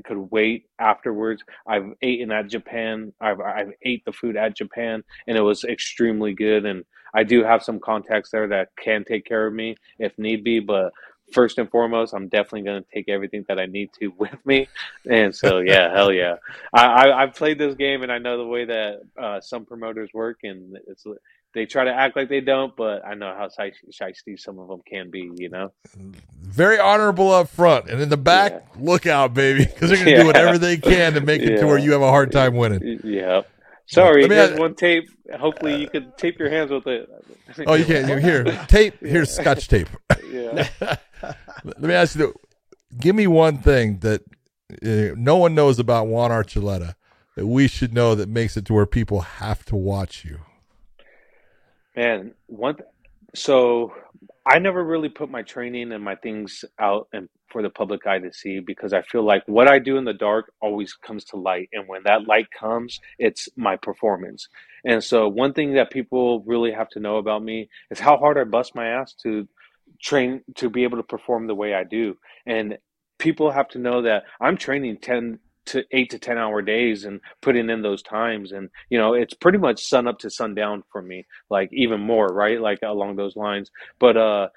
could wait afterwards. I've eaten at Japan. I've I've ate the food at Japan, and it was extremely good. And I do have some contacts there that can take care of me if need be, but. First and foremost, I'm definitely going to take everything that I need to with me, and so yeah, hell yeah. I, I I've played this game, and I know the way that uh, some promoters work, and it's they try to act like they don't, but I know how shy- shisty some of them can be, you know. Very honorable up front. And in the back, Yeah. look out, baby, because they're going to do whatever they can to make it to where you have a hard time winning. Yeah. Sorry, Let me here's one tape. Hopefully, you can tape your hands with it. Oh, you can't. Here, tape. Here's scotch tape. Yeah. Let me ask you: Give me one thing that uh, no one knows about Juan Archuleta, that we should know that makes it to where people have to watch you? Man, one. So I never really put my training and my things out and for the public eye to see because I feel like what I do in the dark always comes to light, and when that light comes, it's my performance. And so, one thing that people really have to know about me is how hard I bust my ass to train to be able to perform the way I do. And people have to know that I'm training 10 to 8 to 10 hour days and putting in those times and you know it's pretty much sun up to sundown for me like even more right like along those lines but uh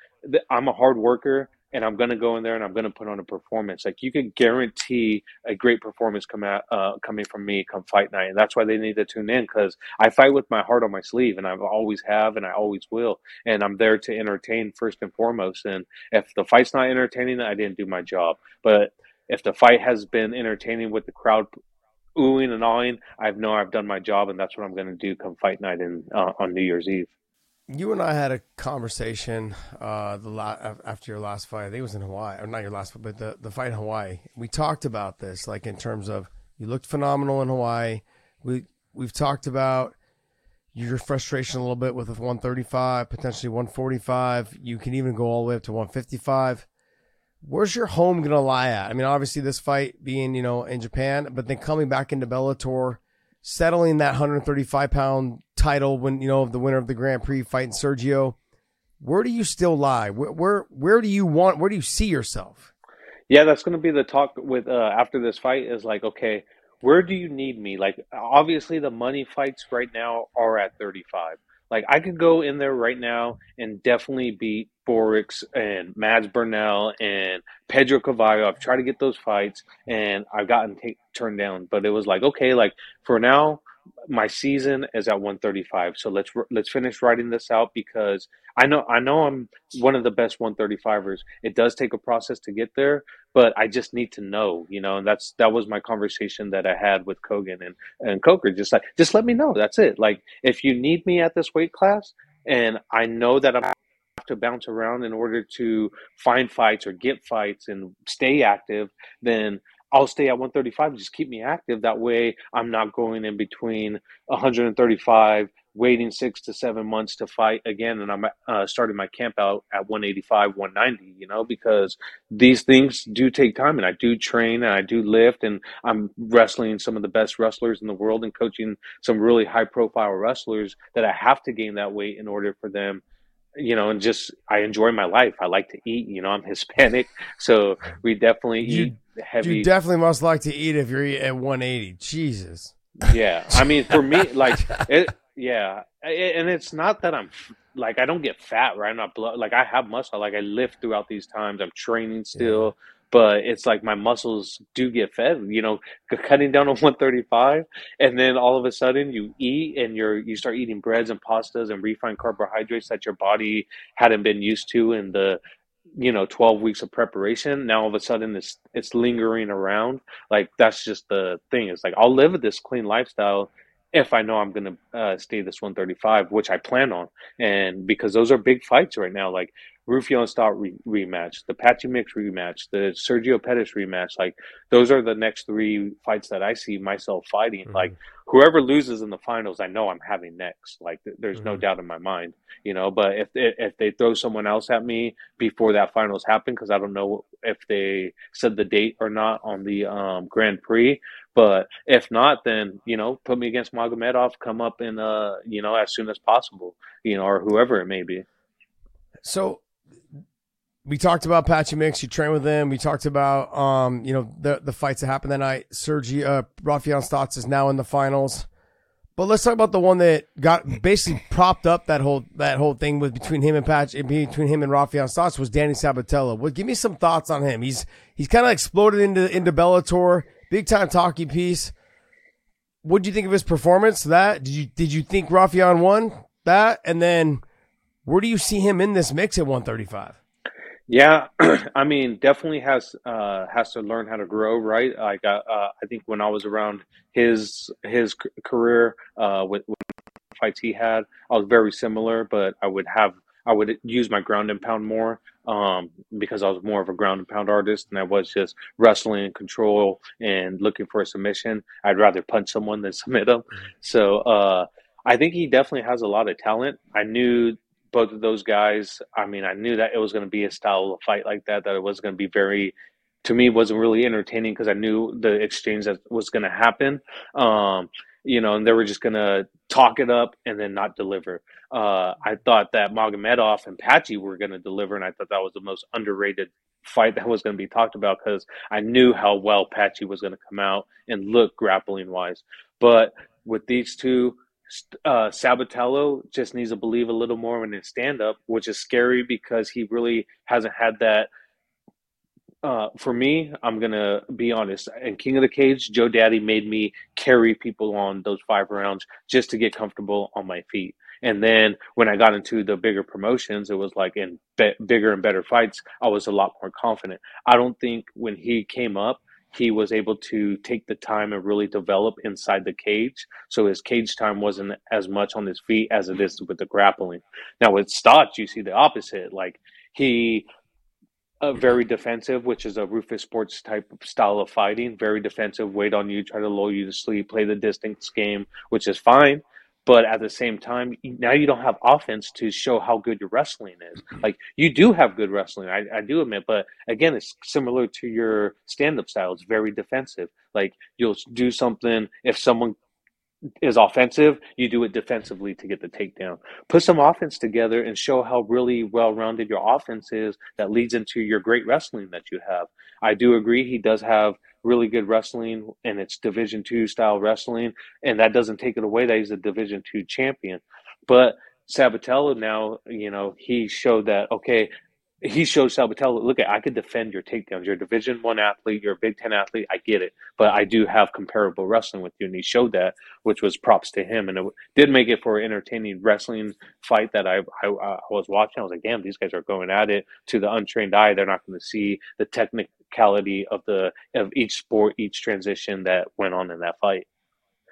I'm a hard worker and I'm to go in there and I'm to put on a performance. Like you can guarantee a great performance come out, uh, coming from me come fight night. And that's why they need to tune in because I fight with my heart on my sleeve and I always have and I always will. And I'm there to entertain first and foremost. And if the fight's not entertaining, I didn't do my job. But if the fight has been entertaining with the crowd oohing and awing, I know I've done my job and that's what I'm going to do come fight night in, uh, on New Year's Eve you and I had a conversation uh, the la- after your last fight. I think it was in Hawaii, or not your last fight, but the, the fight in Hawaii. We talked about this, like in terms of you looked phenomenal in Hawaii. We we've talked about your frustration a little bit with 135, potentially 145. You can even go all the way up to 155. Where's your home gonna lie at? I mean, obviously this fight being you know in Japan, but then coming back into Bellator settling that 135 pound title when you know the winner of the Grand Prix fighting Sergio. Where do you still lie? Where where, where do you want? Where do you see yourself? Yeah, that's to be the talk with uh, after this fight. Is like, okay, where do you need me? Like, obviously, the money fights right now are at 35. Like, I could go in there right now and definitely beat Borics and Mads Burnell and Pedro Carvalho. I've tried to get those fights and I've gotten t- turned down. But it was like, okay, like for now, my season is at 135. So let's let's finish writing this out because I know I know I'm one of the best 135ers. It does take a process to get there, but I just need to know, you know. And that's that was my conversation that I had with Kogan and and Coker. Just like just let me know. That's it. Like if you need me at this weight class, and I know that I'm to bounce around in order to find fights or get fights and stay active, then I'll stay at 135 just keep me active. That way, I'm not going in between 135, waiting six to seven months to fight again, and I'm uh, starting my camp out at 185, 190. You know, because these things do take time, and I do train and I do lift, and I'm wrestling some of the best wrestlers in the world and coaching some really high profile wrestlers that I have to gain that weight in order for them you know, and just I enjoy my life. I like to eat. You know, I'm Hispanic, so we definitely you, eat heavy. You definitely must like to eat if you're at 180. Jesus. Yeah, I mean, for me, like it. Yeah, and it's not that I'm like I don't get fat, right? I'm not blood. Like I have muscle. Like I lift throughout these times. I'm training still. Yeah but it's like my muscles do get fed you know cutting down on 135 and then all of a sudden you eat and you're you start eating breads and pastas and refined carbohydrates that your body hadn't been used to in the you know 12 weeks of preparation. Now all of a sudden it's it's lingering around. Like that's just the thing. It's like i'll live this clean lifestyle if I know I'm to uh, stay this 135, which I plan on. And because those are big fights right now, like Raufeon Stots re- rematch, the Patchy Mix rematch, the Sergio Pettis rematch, like those are the next three fights that I see myself fighting. Mm-hmm. Like whoever loses in the finals, I know I'm having next. Like there's mm-hmm. no doubt in my mind, you know. But if they, if they throw someone else at me before that finals happen, because I don't know if they said the date or not on the um, Grand Prix. But if not, then you know, put me against Magomedov. Come up in uh, you know, as soon as possible, you know, or whoever it may be. So we talked about Patchy Mix. You trained with him. We talked about, um, you know, the the fights that happened that night. Sergi, uh, Raufeon Stots is now in the finals. But let's talk about the one that got basically propped up that whole that whole thing with between him and Patch between him and Raufeon Stots was Danny Sabatello. Well, give me some thoughts on him. He's he's kind of exploded into into Bellator, big time talking piece. What do you think of his performance? That did you did you think Raufeon won that? And then where do you see him in this mix at 135? Yeah, I mean, definitely has uh, has to learn how to grow, right? Like uh, uh, I think when I was around his his career uh, with, with fights he had, I was very similar, but I would have I would use my ground and pound more um, because I was more of a ground and pound artist and I was just wrestling and control and looking for a submission. I'd rather punch someone than submit them. So uh, I think he definitely has a lot of talent. I knew both of those guys. I mean, I knew that it was going to be a style of fight like that, that it was going to be very to me wasn't really entertaining because I knew the exchange that was going to happen. Um, you know, and they were just going to talk it up and then not deliver. Uh, I thought that Magomedov and Patchy were going to deliver, and I thought that was the most underrated fight that was going to be talked about because I knew how well Patchy was going to come out and look grappling wise. But with these two, uh, Sabatello just needs to believe a little more in his stand up, which is scary because he really hasn't had that uh, for me, I'm gonna be honest. In King of the Cage, Joe Daddy made me carry people on those five rounds just to get comfortable on my feet. And then when I got into the bigger promotions, it was like in be- bigger and better fights, I was a lot more confident. I don't think when he came up, he was able to take the time and really develop inside the cage. So his cage time wasn't as much on his feet as it is with the grappling. Now with Stots, you see the opposite. Like he uh, very defensive, which is a Roufus Sports type of style of fighting. Very defensive, wait on you, try to lull you to sleep, play the distance game, which is fine. But at the same time, now you don't have offense to show how good your wrestling is. Mm-hmm. Like you do have good wrestling, I, I do admit, but again, it's similar to your stand-up style. It's very defensive. Like you'll do something if someone is offensive, you do it defensively to get the takedown. Put some offense together and show how really well rounded your offense is that leads into your great wrestling that you have. I do agree he does have really good wrestling and it's division two style wrestling, and that doesn't take it away that he's a division two champion. But Sabatello now, you know, he showed that okay, he showed Sabatello, look at I could defend your takedowns. You're a Division One athlete. You're a Big Ten athlete. I get it, but I do have comparable wrestling with you, and he showed that, which was props to him, and it did make it for an entertaining wrestling fight that I, I, I was watching. I was like, damn, these guys are going at it. To the untrained eye, they're not going to see the technicality of the of each sport, each transition that went on in that fight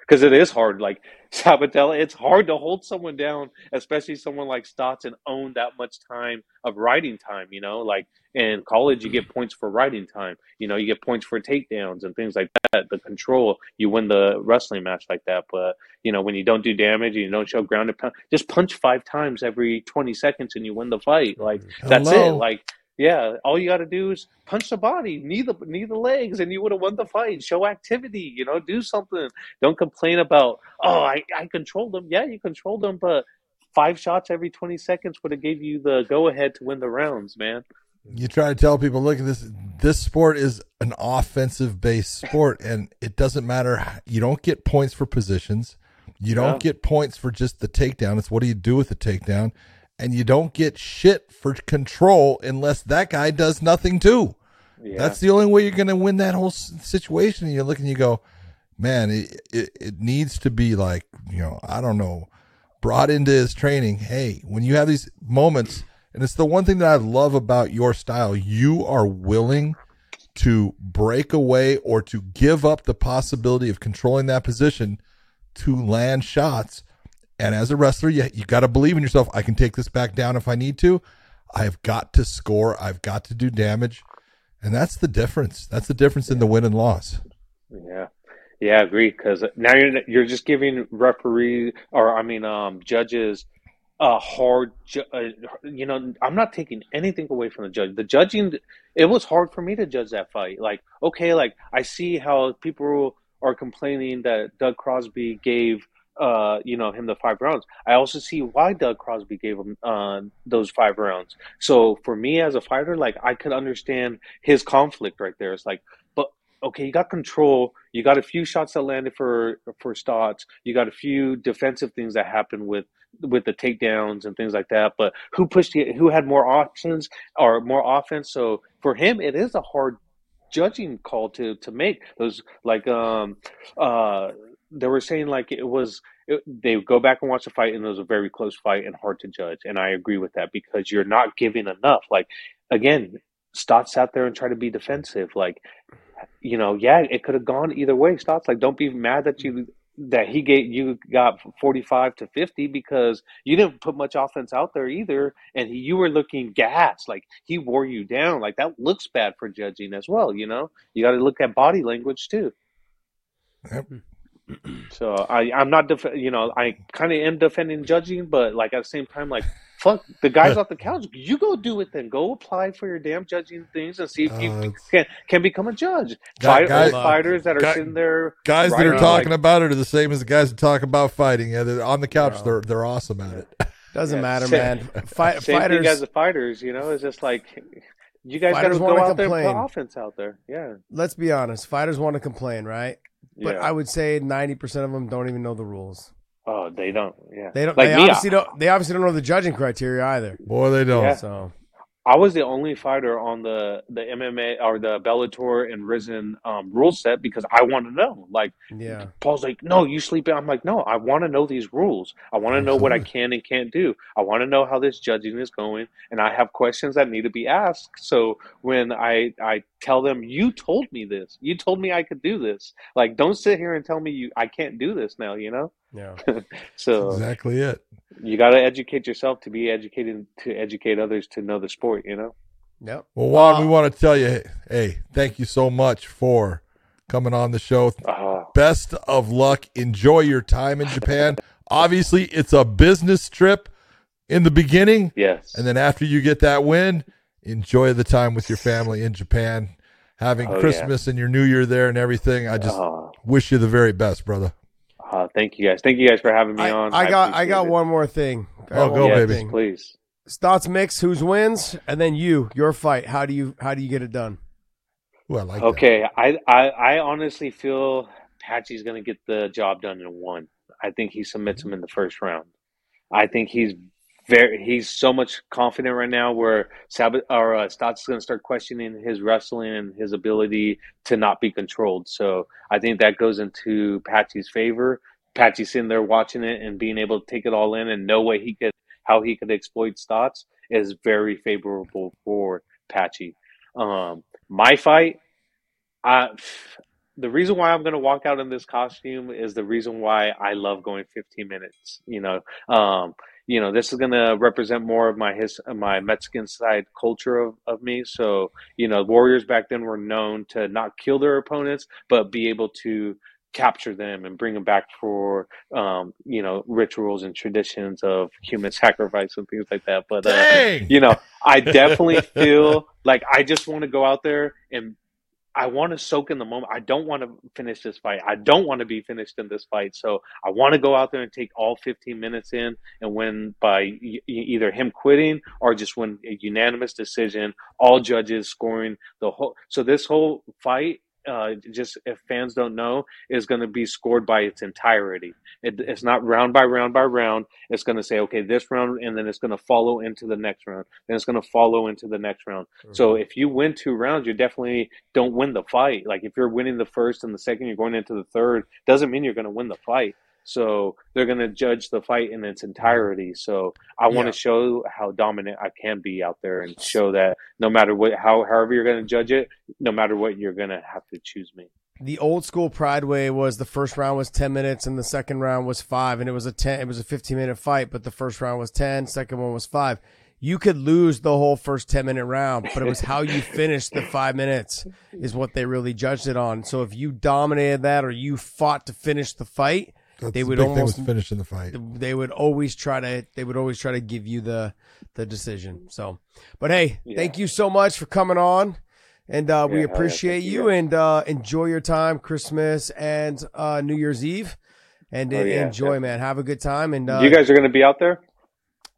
because it is hard. Like Sabatello, it's hard to hold someone down, especially someone like Stots, and own that much time of riding time. You know, like in college, you get points for riding time. You know, you get points for takedowns and things like that. The control, you win the wrestling match like that. But you know, when you don't do damage you don't show ground and pound, just punch five times every twenty seconds and you win the fight. Like that's it. Like yeah, all you got to do is punch the body, knee the knee the legs, and you would have won the fight. Show activity, you know, do something. Don't complain about oh, I I controlled them. Yeah, you controlled them, but five shots every twenty seconds would have gave you the go ahead to win the rounds, man. You try to tell people, look at this. This sport is an offensive based sport, and it doesn't matter. You don't get points for positions. You don't yeah. get points for just the takedown. It's what do you do with the takedown and you don't get shit for control unless that guy does nothing too. Yeah. That's the only way you're going to win that whole situation. And you look and you go, man, it, it, it needs to be like, you know, I don't know, brought into his training. Hey, when you have these moments, and it's the one thing that I love about your style, you are willing to break away or to give up the possibility of controlling that position to land shots and as a wrestler, you, you got to believe in yourself. I can take this back down if I need to. I've got to score. I've got to do damage. And that's the difference. That's the difference in the win and loss. Yeah. Yeah, I agree. Because now you're you're just giving referee or I mean um, judges a hard. Ju- uh, you know, I'm not taking anything away from the judge. The judging, it was hard for me to judge that fight. Like, okay, like I see how people are complaining that Doug Crosby gave uh, you know, him the five rounds. I also see why Doug Crosby gave him uh, those five rounds. So for me as a fighter, like I could understand his conflict right there. It's like, but okay, you got control. You got a few shots that landed for for Stots. You got a few defensive things that happened with with the takedowns and things like that. But who pushed? Who had more options or more offense? So for him, it is a hard judging call to to make those like um uh they were saying like it was it, they go back and watch the fight and it was a very close fight and hard to judge and i agree with that because you're not giving enough. Like again Stots sat there and tried to be defensive like you know yeah it could have gone either way Stots. Like don't be mad that you that he gave you got 45 to 50 because you didn't put much offense out there either and he, you were looking gas. Like he wore you down. Like that looks bad for judging as well you know? You got to look at body language too. Yep. So i i'm not def- you know i kind of am defending judging but like at the same time like fuck the guys off the couch you go do it then go apply for your damn judging things and see if you Uh, it's- can can become a judge Guy- Fight, guys- old fighters that are guy- sitting there Guys that right are around talking like, about it are the same as the guys that talk about fighting. Yeah, they're on the couch. They're they're awesome at it. Doesn't Yeah, matter, same- man. Fight, Same fighters. thing as the fighters, you know, it's just like you guys got Fighters to go wanna out there and complain. put offense out there. Yeah, let's be honest. Fighters want to complain, right? But yeah. I would say ninety percent of them don't even know the rules. oh, they don't. Yeah, They don't. Like they me, obviously I, don't. They obviously don't know the judging criteria either. Boy, they don't. Yeah. So I was the only fighter on the the MMA or the Bellator and Rizin um, rule set because I want to know. Like yeah, Paul's like, no, you sleep in. I'm like, no, I want to know these rules. I want to know what I can and can't do. I want to know how this judging is going, and I have questions that need to be asked. So when I I tell them, you told me this, you told me I could do this. Like, don't sit here and tell me you I can't do this now. You know. yeah. So Exactly it. You got to educate yourself to be educated to educate others to know the sport. You know. Yep. Well, Juan, Uh, we want to tell you, hey, thank you so much for coming on the show. Uh, Best of luck. Enjoy your time in Japan. Obviously, it's a business trip in the beginning, yes. and then after you get that win, enjoy the time with your family in Japan, having Oh, yeah. Christmas and your New Year there and everything. I just Uh, wish you the very best, brother. Uh, thank you guys. Thank you guys for having me I, on. I got. I appreciate got it. one more thing. I Oh, go, one more baby. Please. Stots mix. Who's wins, and then you, your fight. How do you? How do you get it done? Well, I like that. Okay, I, I I honestly feel Patchy's gonna get the job done in one. I think he submits him in the first round. I think he's very he's so much confident right now where Sabbath or uh, Stots is gonna start questioning his wrestling and his ability to not be controlled. So I think that goes into Patchy's favor. Patchy sitting there watching it and being able to take it all in and know what he could how he could exploit Stots is very favorable for Patchy. Um, my fight, I, the reason why I'm going to walk out in this costume is the reason why I love going 15 minutes. You know, um, you know, this is going to represent more of my his my Mexican side culture of, of me. So, you know, warriors back then were known to not kill their opponents, but be able to capture them and bring them back for um, you know rituals and traditions of human sacrifice and things like that. But uh, you know, I definitely feel like I just want to go out there and I want to soak in the moment. I don't want to finish this fight. I don't want to be finished in this fight. So I want to go out there and take all 15 minutes in and win by either him quitting or just win a unanimous decision. All judges scoring the whole. So this whole fight. Uh, just if fans don't know, is going to be scored by its entirety. It, it's not round by round by round. It's going to say, okay, this round, and then it's going to follow into the next round. Then it's going to follow into the next round. So if you win two rounds, you definitely don't win the fight. Like if you're winning the first and the second, you're going into the third, doesn't mean you're going to win the fight. So they're going to judge the fight in its entirety. So I want Yeah. to show how dominant I can be out there and show that no matter what, how, however you're going to judge it, no matter what, you're going to have to choose me. The old school Pride way was the first round was ten minutes and the second round was five, and it was a ten. It was a fifteen minute fight, but the first round was 10, second one was five. You could lose the whole first ten minute round, but it was how you finished the five minutes is what they really judged it on. So if you dominated that or you fought to finish the fight, That's they the would big thing almost was finishing the fight. they would always try to they would always try to give you the the decision. So, but hey, Yeah. thank you so much for coming on, and uh, we Yeah, hell yeah, appreciate thank you. you. And uh, enjoy your time, Christmas and uh, New Year's Eve, and Oh, yeah, enjoy, man. Have a good time. And uh, you guys are going to be out there?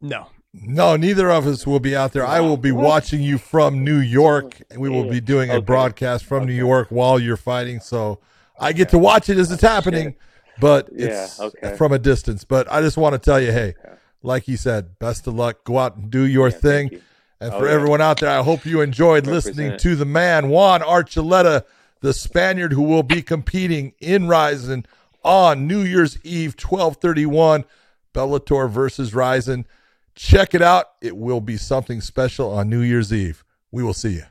no, No, neither of us will be out there. I will be watching you from New York, and we will be doing a broadcast from New York while you're fighting. So I get to watch it as it's happening, but Yeah, it's okay. from a distance. But I just want to tell you, hey, like he said, best of luck. Go out and do your thing. you. And Oh, for yeah. everyone out there, I hope you enjoyed listening to the man Juan Archuleta, the Spaniard who will be competing in Rizin on New Year's Eve, twelve thirty one, Bellator versus Rizin. Check it out. It will be something special on New Year's Eve. We will see you.